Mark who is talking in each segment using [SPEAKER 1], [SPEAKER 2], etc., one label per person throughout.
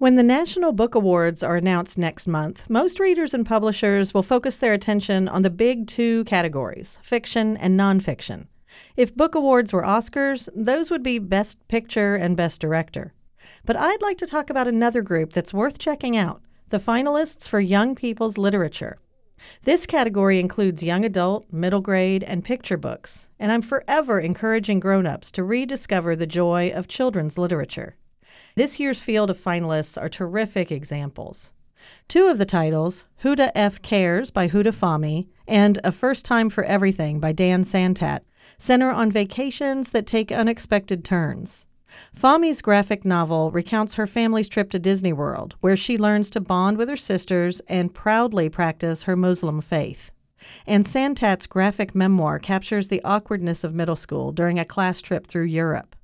[SPEAKER 1] When the National Book Awards are announced next month, most readers and publishers will focus their attention on the big two categories fiction and nonfiction. If book awards were Oscars, those would be Best Picture and Best Director. But I'd like to talk about another group that's worth checking out the finalists for Young People's Literature. This category includes young adult, middle grade, and picture books, and I'm forever encouraging grown ups to rediscover the joy of children's literature. This year's field of finalists are terrific examples. Two of the titles, Huda F. Cares by Huda Fahmy and A First Time for Everything by Dan Santat, center on vacations that take unexpected turns. Fahmy's graphic novel recounts her family's trip to Disney World, where she learns to bond with her sisters and proudly practice her Muslim faith. And Santat's graphic memoir captures the awkwardness of middle school during a class trip through Europe.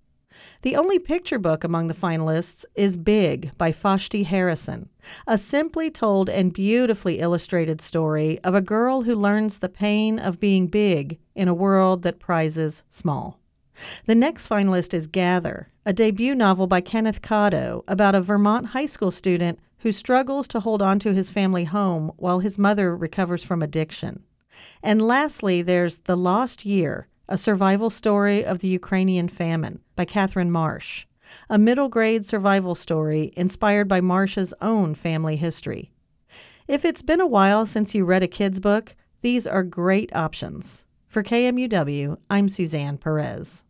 [SPEAKER 1] The only picture book among the finalists is Big by Vashti Harrison, a simply told and beautifully illustrated story of a girl who learns the pain of being big in a world that prizes small. The next finalist is Gather, a debut novel by Kenneth Cadow about a Vermont high school student who struggles to hold on to his family home while his mother recovers from addiction. And lastly, there's The Lost Year a Survival Story of the Ukrainian Famine by Katherine Marsh, a middle grade survival story inspired by Marsh's own family history. If it's been a while since you read a kid's book, these are great options. For KMUW, I'm Suzanne Perez.